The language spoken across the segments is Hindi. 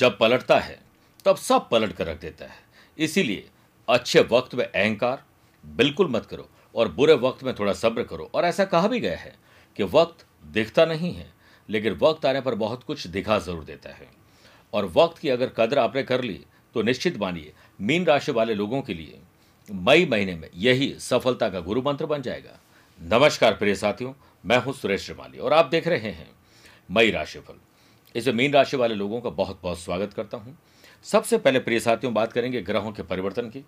जब पलटता है, तब सब पलट कर रख देता है। इसीलिए अच्छे वक्त में अहंकार बिल्कुल मत करो और बुरे वक्त में थोड़ा सब्र करो। और ऐसा कहा भी गया है कि वक्त दिखता नहीं है, लेकिन वक्त आने पर बहुत कुछ दिखा ज़रूर देता है। और वक्त की अगर कदर आपने कर ली तो निश्चित मानिए, मीन राशि वाले लोगों के लिए मई महीने में यही सफलता का गुरु मंत्र बन जाएगा। नमस्कार प्रिय साथियों, मैं हूँ सुरेश श्रीमाली और आप देख रहे हैं मई राशिफल। इसे मीन राशि वाले लोगों का बहुत बहुत स्वागत करता हूँ। सबसे पहले प्रिय साथियों, बात करेंगे ग्रहों के परिवर्तन की।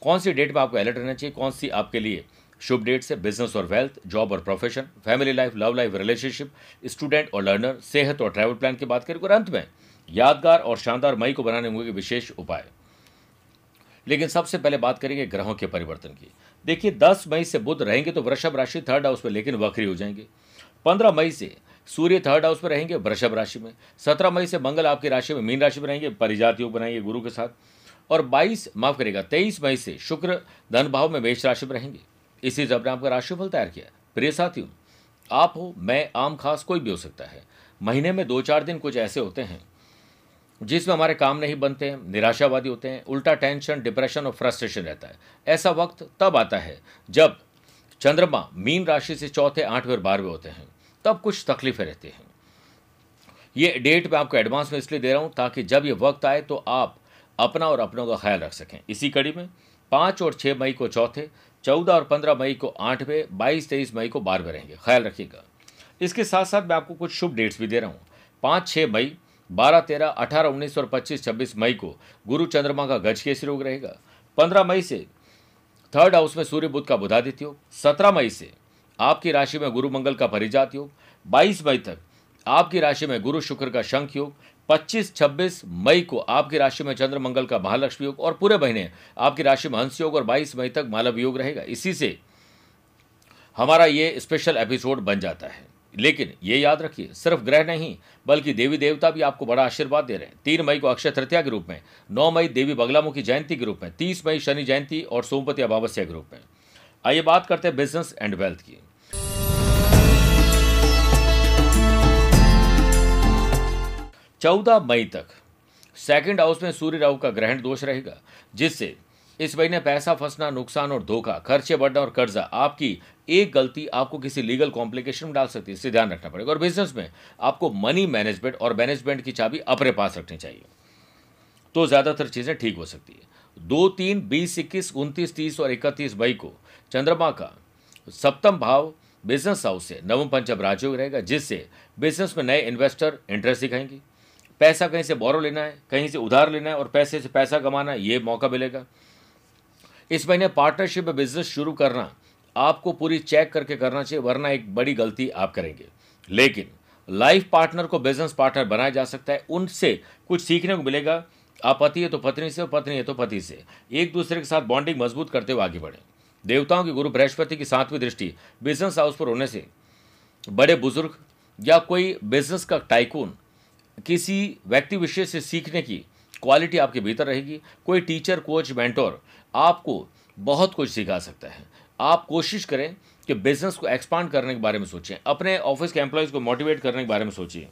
कौन सी डेट में आपको अलर्ट रहना चाहिए? कौन सी आपके लिए शुभ डेट से? बिज़नेस और वेल्थ, जॉब और profession, family life, love life, relationship, student और लर्नर, सेहत और ट्रैवल प्लान की बात करें। और अंत में, यादगार और शानदार मई को बनाने होंगे विशेष उपाय। लेकिन सबसे पहले बात करेंगे ग्रहों के परिवर्तन की। देखिए 10 मई से बुध रहेंगे तो वृषभ राशि थर्ड हाउस में लेकिन वक्री हो जाएँगे। 15 मई से सूर्य थर्ड हाउस में रहेंगे, वृषभ राशि में। 17 मई से मंगल आपकी राशि में, मीन राशि में रहेंगे परिजात योग बनाएँगे गुरु के साथ। और 22 माफ़ करेगा 23 मई से शुक्र धन भाव में मेष राशि में रहेंगे। इसी जब ने आपका राशिफल तैयार किया प्रिय साथियों, आप हो, मैं, आम, खास, कोई भी हो सकता है। महीने में दो चार दिन कुछ ऐसे होते हैं, जिसमें हमारे काम नहीं बनते हैं, निराशावादी होते हैं, उल्टा टेंशन, डिप्रेशन और फ्रस्ट्रेशन रहता है। ऐसा वक्त तब आता है जब चंद्रमा मीन राशि से चौथे, आठवें और बारहवें होते हैं। तब कुछ तकलीफें रहती हैं। ये डेट मैं आपको एडवांस में इसलिए दे रहा हूँ ताकि जब ये वक्त आए तो आप अपना और अपनों का ख्याल रख सकें। इसी कड़ी में पाँच और छः मई को चौथे, चौदह और पंद्रह मई को आठवें, बाईस, तेईस मई को बारहवें रहेंगे। ख्याल रखिएगा। इसके साथ साथ मैं आपको कुछ शुभ डेट्स भी दे रहा हूँ। पाँच छः मई, बारह, तेरह, अठारह, उन्नीस और पच्चीस, छब्बीस मई को गुरु चंद्रमा का गज केसरी योग रहेगा। पंद्रह मई से थर्ड हाउस में सूर्य बुद्ध का बुधादित्य योग सत्रह मई से आपकी राशि में गुरु मंगल का परिजात योग, बाईस मई तक आपकी राशि में गुरु शुक्र का शंख योग 25-26 मई को आपकी राशि में चंद्र मंगल का महालक्ष्मी योग और पूरे महीने आपकी राशि में हंस योग और 22 मई तक मालव योग रहेगा। इसी से हमारा ये स्पेशल एपिसोड बन जाता है। लेकिन ये याद रखिए, सिर्फ़ ग्रह नहीं, बल्कि देवी देवता भी आपको बड़ा आशीर्वाद दे रहे हैं। तीन मई को अक्षय तृतीया के रूप में, नौ मई देवी बगलामुखी जयंती के रूप में, तीस मई शनि जयंती और सोमपति अमावस्या के रूप में। आइए बात करते हैं बिज़नेस एंड वेल्थ की। चौदह मई तक। सेकंड हाउस में सूर्य राहु का ग्रहण दोष रहेगा, जिससे इस महीने पैसा फंसना, नुकसान और धोखा, खर्चे बढ़ना और कर्जा, आपकी एक गलती आपको किसी लीगल कॉम्प्लिकेशन में डाल सकती है, इससे ध्यान रखना पड़ेगा। और बिज़नेस में आपको मनी मैनेजमेंट और मैनेजमेंट की चाबी अपने पास रखनी चाहिए। तो ज़्यादातर चीज़ें ठीक हो सकती है। दो तीन, बीस, इक्कीस, उनतीस, तीस और इकतीस मई को चंद्रमा का सप्तम भाव बिज़नेस हाउस से नवम पंचम राजयोग रहेगा, जिससे बिज़नेस में नए इन्वेस्टर इंटरेस्ट दिखाएँगे। पैसा कहीं से बोरो लेना है, कहीं से उधार लेना है और पैसे से पैसा कमाना है, ये मौका मिलेगा। इस महीने पार्टनरशिप में बिज़नेस शुरू करना, आपको पूरी चेक करके करना चाहिए, वरना एक बड़ी गलती आप करेंगे। लेकिन लाइफ पार्टनर को बिज़नेस पार्टनर बनाया जा सकता है, उनसे कुछ सीखने को मिलेगा। आप पति है तो पत्नी से और पत्नी है तो पति से। एक दूसरे के साथ बॉन्डिंग मज़बूत करते हुए आगे बढ़े। देवताओं की गुरु, बृहस्पति की सातवीं दृष्टि बिज़नेस हाउस पर होने से बड़े बुज़ुर्ग या कोई बिज़नेस का टाइकून किसी व्यक्ति विशेष से सीखने की क्वालिटी आपके भीतर रहेगी। कोई टीचर, कोच, मेंटोर आपको बहुत कुछ सिखा सकता है। आप कोशिश करें कि बिज़नेस को एक्सपांड करने के बारे में सोचें। अपने ऑफ़िस के एम्प्लॉयज़ को मोटिवेट करने के बारे में सोचिए।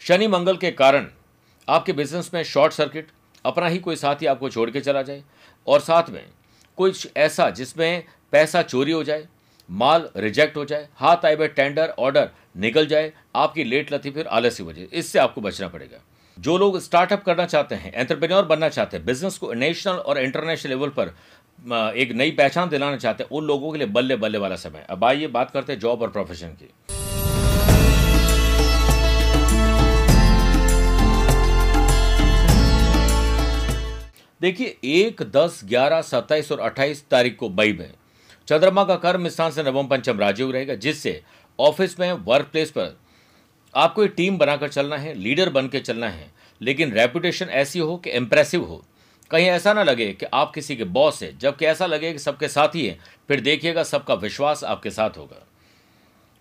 शनि मंगल के कारण आपके बिज़नेस में शॉर्ट सर्किट, अपना ही कोई साथी आपको छोड़ के चला जाए और साथ में कुछ ऐसा जिसमें पैसा चोरी हो जाए माल रिजेक्ट हो जाए, हाथ आए हुए टेंडर, ऑर्डर निकल जाए, आपकी लेट लती फिर आलसी हो जाए। इससे आपको बचना पड़ेगा। जो लोग स्टार्टअप करना चाहते हैं एंटरप्रेन्योर बनना चाहते हैं बिज़नेस को नेशनल और इंटरनेशनल लेवल पर एक नई पहचान दिलाना चाहते हैं, उन लोगों के लिए बल्ले बल्ले वाला समय। अब आइए बात करते हैं जॉब और प्रोफेशन की। देखिए, एक, दस, ग्यारह, सत्ताईस और अट्ठाईस तारीख को मई में चंद्रमा का कर्म स्थान से नवम पंचम राजयोग रहेगा, जिससे ऑफ़िस में वर्क प्लेस पर आपको एक टीम बनाकर चलना है लीडर बन चलना है। लेकिन रेपुटेशन ऐसी हो कि इम्प्रेसिव हो। कहीं ऐसा ना लगे कि आप किसी के बॉस हैं, जबकि ऐसा लगे कि सबके साथ ही है, फिर देखिएगा, सबका विश्वास आपके साथ होगा।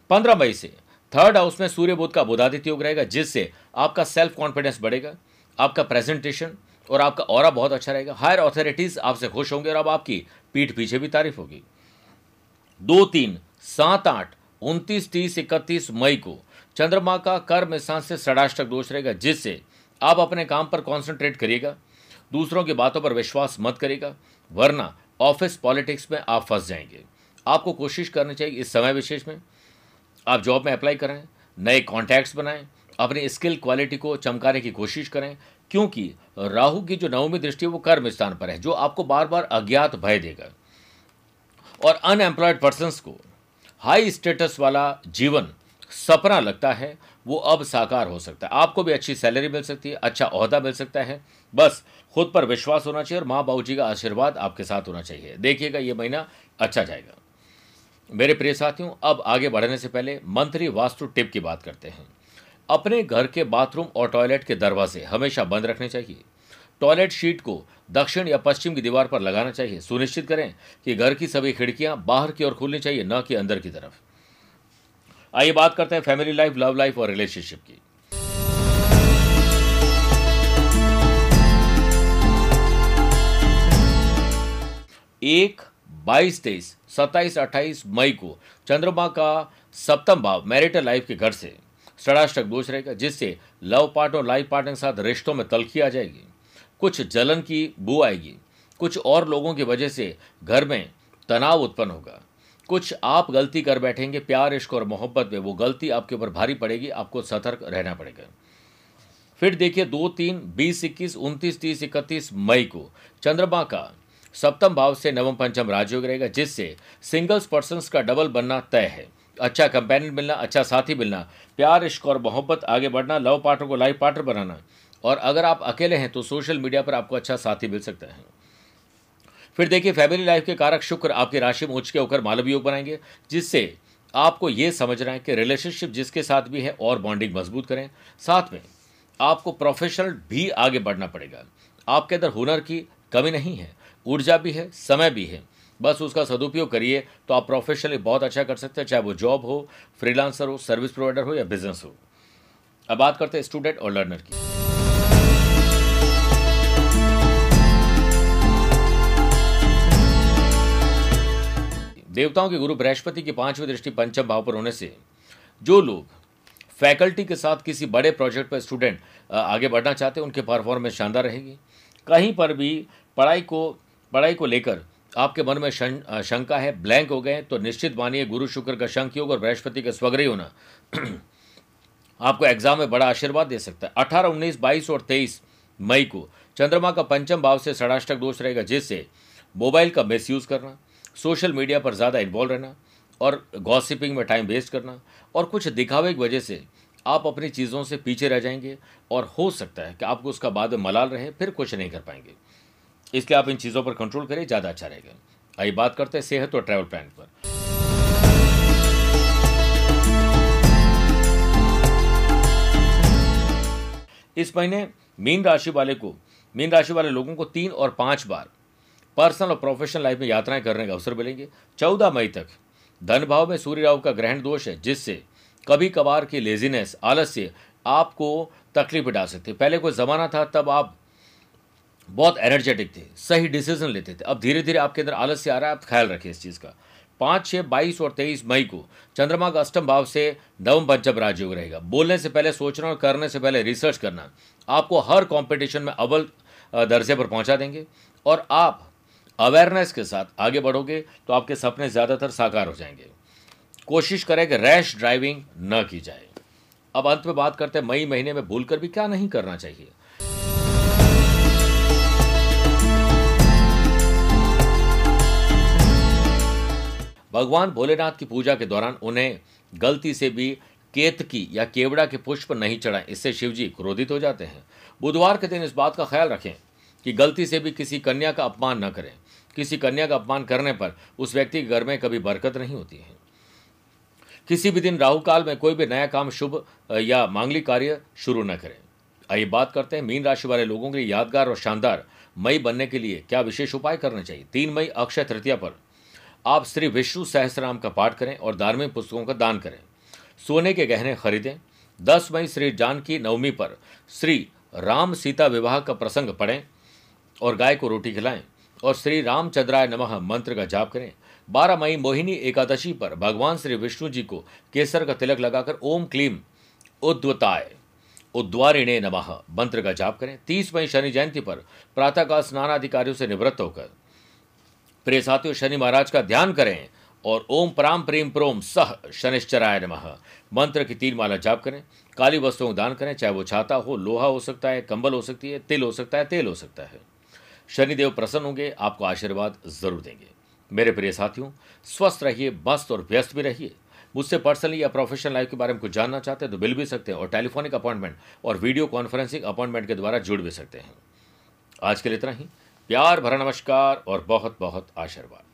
पंद्रह मई से थर्ड हाउस में सूर्य बुद्ध का बुधादित्य योग रहेगा, जिससे आपका सेल्फ कॉन्फिडेंस बढ़ेगा, आपका प्रेजेंटेशन और आपका और बहुत अच्छा रहेगा। हायर अथॉरिटीज आपसे खुश होंगे और अब आपकी पीठ पीछे भी तारीफ़ होगी। दो तीन, सात आठ, उनतीस, तीस, इकतीस मई को चंद्रमा का कर्म स्थान से षडाष्टक दोष रहेगा, जिससे आप अपने काम पर कॉन्सेंट्रेट करिएगा, दूसरों की बातों पर विश्वास मत करेगा वरना ऑफ़िस पॉलिटिक्स में आप फंस जाएँगे। आपको कोशिश करनी चाहिए इस समय विशेष में, आप जॉब में अप्लाई करें नए कॉन्टैक्ट्स बनाएँ, अपनी स्किल क्वालिटी को चमकाने की कोशिश करें, क्योंकि राहु की जो नवमी दृष्टि है, वो कर्म स्थान पर है, जो आपको बार बार अज्ञात भय देगा। और अनएम्प्लॉयड पर्सन को हाई स्टेटस वाला जीवन सपना लगता है, वो अब साकार हो सकता है। आपको भी अच्छी सैलरी मिल सकती है अच्छा अहदा मिल सकता है। बस, खुद पर विश्वास होना चाहिए और माँ बाबू जी का आशीर्वाद आपके साथ होना चाहिए। देखिएगा, ये महीना अच्छा जाएगा। मेरे प्रिय साथियों, अब आगे बढ़ने से पहले मंत्री वास्तु टिप की बात करते हैं। अपने घर के बाथरूम और टॉयलेट के दरवाजे हमेशा बंद रखने चाहिए। टॉयलेट शीट को दक्षिण या पश्चिम की दीवार पर लगाना चाहिए। सुनिश्चित करें कि घर की सभी खिड़कियाँ बाहर की ओर खुलनी चाहिए, न कि अंदर की तरफ़। आइए बात करते हैं फैमिली लाइफ, लव लाइफ और रिलेशनशिप की। एक, बाईस, तेईस, सत्ताईस, अट्ठाईस मई को चंद्रमा का सप्तम भाव मैरिटल लाइफ के घर से षडाष्टक दोष रहेगा, जिससे लव पार्ट और लाइफ पार्टनर के साथ रिश्तों में तलखी आ जाएगी। कुछ जलन की बू आएगी। कुछ और लोगों की वजह से घर में तनाव उत्पन्न होगा। कुछ आप गलती कर बैठेंगे, प्यार, इश्क और मोहब्बत में। वो गलती आपके ऊपर भारी पड़ेगी, आपको सतर्क रहना पड़ेगा। फिर देखिए दो, तीन, बीस, इक्कीस, उनतीस, तीस, इकतीस मई को चंद्रमा का सप्तम भाव से नवम पंचम राजयोग रहेगा, जिससे सिंगल्स पर्सन का डबल बनना तय है। अच्छा कंपेनियन मिलना अच्छा साथी मिलना, प्यार, इश्क और मोहब्बत आगे बढ़ना, लव पार्टनर को लाइफ पार्टनर बनाना और अगर आप अकेले हैं तो सोशल मीडिया पर आपको अच्छा साथी मिल सकता है। फिर देखिए, फैमिली लाइफ के कारक शुक्र आपकी राशि में उच्च के होकर मालव योग बनाएँगे, जिससे आपको ये समझना है कि रिलेशनशिप जिसके साथ भी है और बॉन्डिंग मज़बूत करें। साथ में आपको प्रोफेशनल भी आगे बढ़ना पड़ेगा। आपके अंदर हुनर की कमी नहीं है, ऊर्जा भी है, समय भी है। बस उसका सदुपयोग करिए तो आप प्रोफेशनली बहुत अच्छा कर सकते हैं, चाहे वो जॉब हो फ्रीलांसर हो सर्विस प्रोवाइडर हो या बिज़नेस हो। अब बात करते हैं स्टूडेंट और लर्नर की। देवताओं के गुरु बृहस्पति की पांचवी दृष्टि पंचम भाव पर होने से जो लोग फैकल्टी के साथ किसी बड़े प्रोजेक्ट पर स्टूडेंट आगे बढ़ना चाहते हैं, उनके परफॉर्मेंस शानदार रहेगी। कहीं पर भी पढ़ाई को पढ़ाई को लेकर आपके मन में शंका है, ब्लैंक हो गए तो निश्चित मानिए गुरु शुक्र का शंख योग और बृहस्पति का स्वग्रही होना आपको एग्ज़ाम में बड़ा आशीर्वाद दे सकता है। अठारह, उन्नीस, बाईस और तेईस मई को चंद्रमा का पंचम भाव से षडाष्टक दोष रहेगा, जिससे मोबाइल का मिसयूज़ करना सोशल मीडिया पर ज़्यादा इन्वॉल्व रहना और गॉसिपिंग में टाइम वेस्ट करना और कुछ दिखावे की वजह से आप अपनी चीज़ों से पीछे रह जाएँगे और हो सकता है कि आपको उसका बाद में मलाल रहे, फिर कुछ नहीं कर पाएँगे। इसलिए आप इन चीज़ों पर कंट्रोल करें, ज़्यादा अच्छा रहेगा। आइए बात करते हैं सेहत और ट्रैवल प्लान पर। इस महीने मीन राशि वाले को, मीन राशि वाले लोगों को तीन और पाँच बार पर्सनल और प्रोफेशनल लाइफ में यात्राएँ करने का अवसर मिलेंगे। चौदह मई तक धन भाव में सूर्य राहु का ग्रहण दोष है, जिससे कभी कभार की लेजीनेस आलस्य आपको तकलीफ़ डाल सकती है। पहले कोई ज़माना था, तब आप बहुत एनर्जेटिक थे, सही डिसीज़न लेते थे। अब धीरे धीरे आपके अंदर आलस्य आ रहा है, आप ख्याल रखें इस चीज़ का। पाँच छः बाईस और तेईस मई को चंद्रमा का अष्टम भाव से नवम पंचम राजयोग रहेगा। बोलने से पहले सोचना और करने से पहले रिसर्च करना, आपको हर कंपटीशन में अव्वल दर्जे पर पहुँचा देंगे। और आप अवेयरनेस के साथ आगे बढ़ोगे तो आपके सपने ज़्यादातर साकार हो जाएँगे। कोशिश करें कि रैश ड्राइविंग न की जाए। अब अंत में बात करते हैं, मई महीने में भूलकर भी क्या नहीं करना चाहिए? भगवान भोलेनाथ की पूजा के दौरान उन्हें गलती से भी केतकी या केवड़ा के पुष्प नहीं चढ़ाएँ, इससे शिवजी क्रोधित हो जाते हैं। बुधवार के दिन इस बात का ख्याल रखें कि गलती से भी किसी कन्या का अपमान न करें। किसी कन्या का अपमान करने पर उस व्यक्ति के घर में कभी बरकत नहीं होती है। किसी भी दिन राहु काल में कोई भी नया काम शुभ या मांगलिक कार्य शुरू न करें। आइए बात करते हैं मीन राशि वाले लोगों के लिए यादगार और शानदार मई बनने के लिए क्या विशेष उपाय करने चाहिए? तीन मई अक्षय तृतीया पर आप श्री विष्णु सहस्राम का पाठ करें और धार्मिक पुस्तकों का दान करें। सोने के गहने खरीदें। दस मई श्री जानकी नवमी पर श्री राम सीता विवाह का प्रसंग पढ़ें और गाय को रोटी खिलाएँ। और श्री रामचंद्राय नमः मंत्र का जाप करें। बारह मई मोहिनी एकादशी पर भगवान श्री विष्णु जी को केसर का तिलक लगाकर ओम क्लीम उद्वताय। उद्वारिणे नमः मंत्र का जाप करें। तीस मई शनि जयंती पर प्रातःकाल स्नान अधिकारियों से निवृत्त होकर। प्रिय साथियों, शनि महाराज का ध्यान करें और ओम प्राम प्रेम प्रोम सह शनिश्चराय नमः मंत्र की तीन माला जाप करें। काली वस्तुओं दान करें, चाहे वो छाता हो, लोहा हो सकता है, कंबल हो सकती है, तिल हो सकता है, तेल हो सकता है। शनिदेव प्रसन्न होंगे, आपको आशीर्वाद ज़रूर देंगे। मेरे प्रिय साथियों, स्वस्थ रहिए, मस्त और व्यस्त भी रहिए। मुझसे पर्सनली या प्रोफेशनल लाइफ के बारे में कुछ जानना चाहते हैं तो मिल भी सकते हैं और टेलीफोनिक अपॉइंटमेंट और वीडियो कॉन्फ्रेंसिंग अपॉइंटमेंट के द्वारा जुड़ भी सकते हैं। आज के लिए इतना ही। प्यार, भरा नमस्कार और बहुत बहुत आशीर्वाद।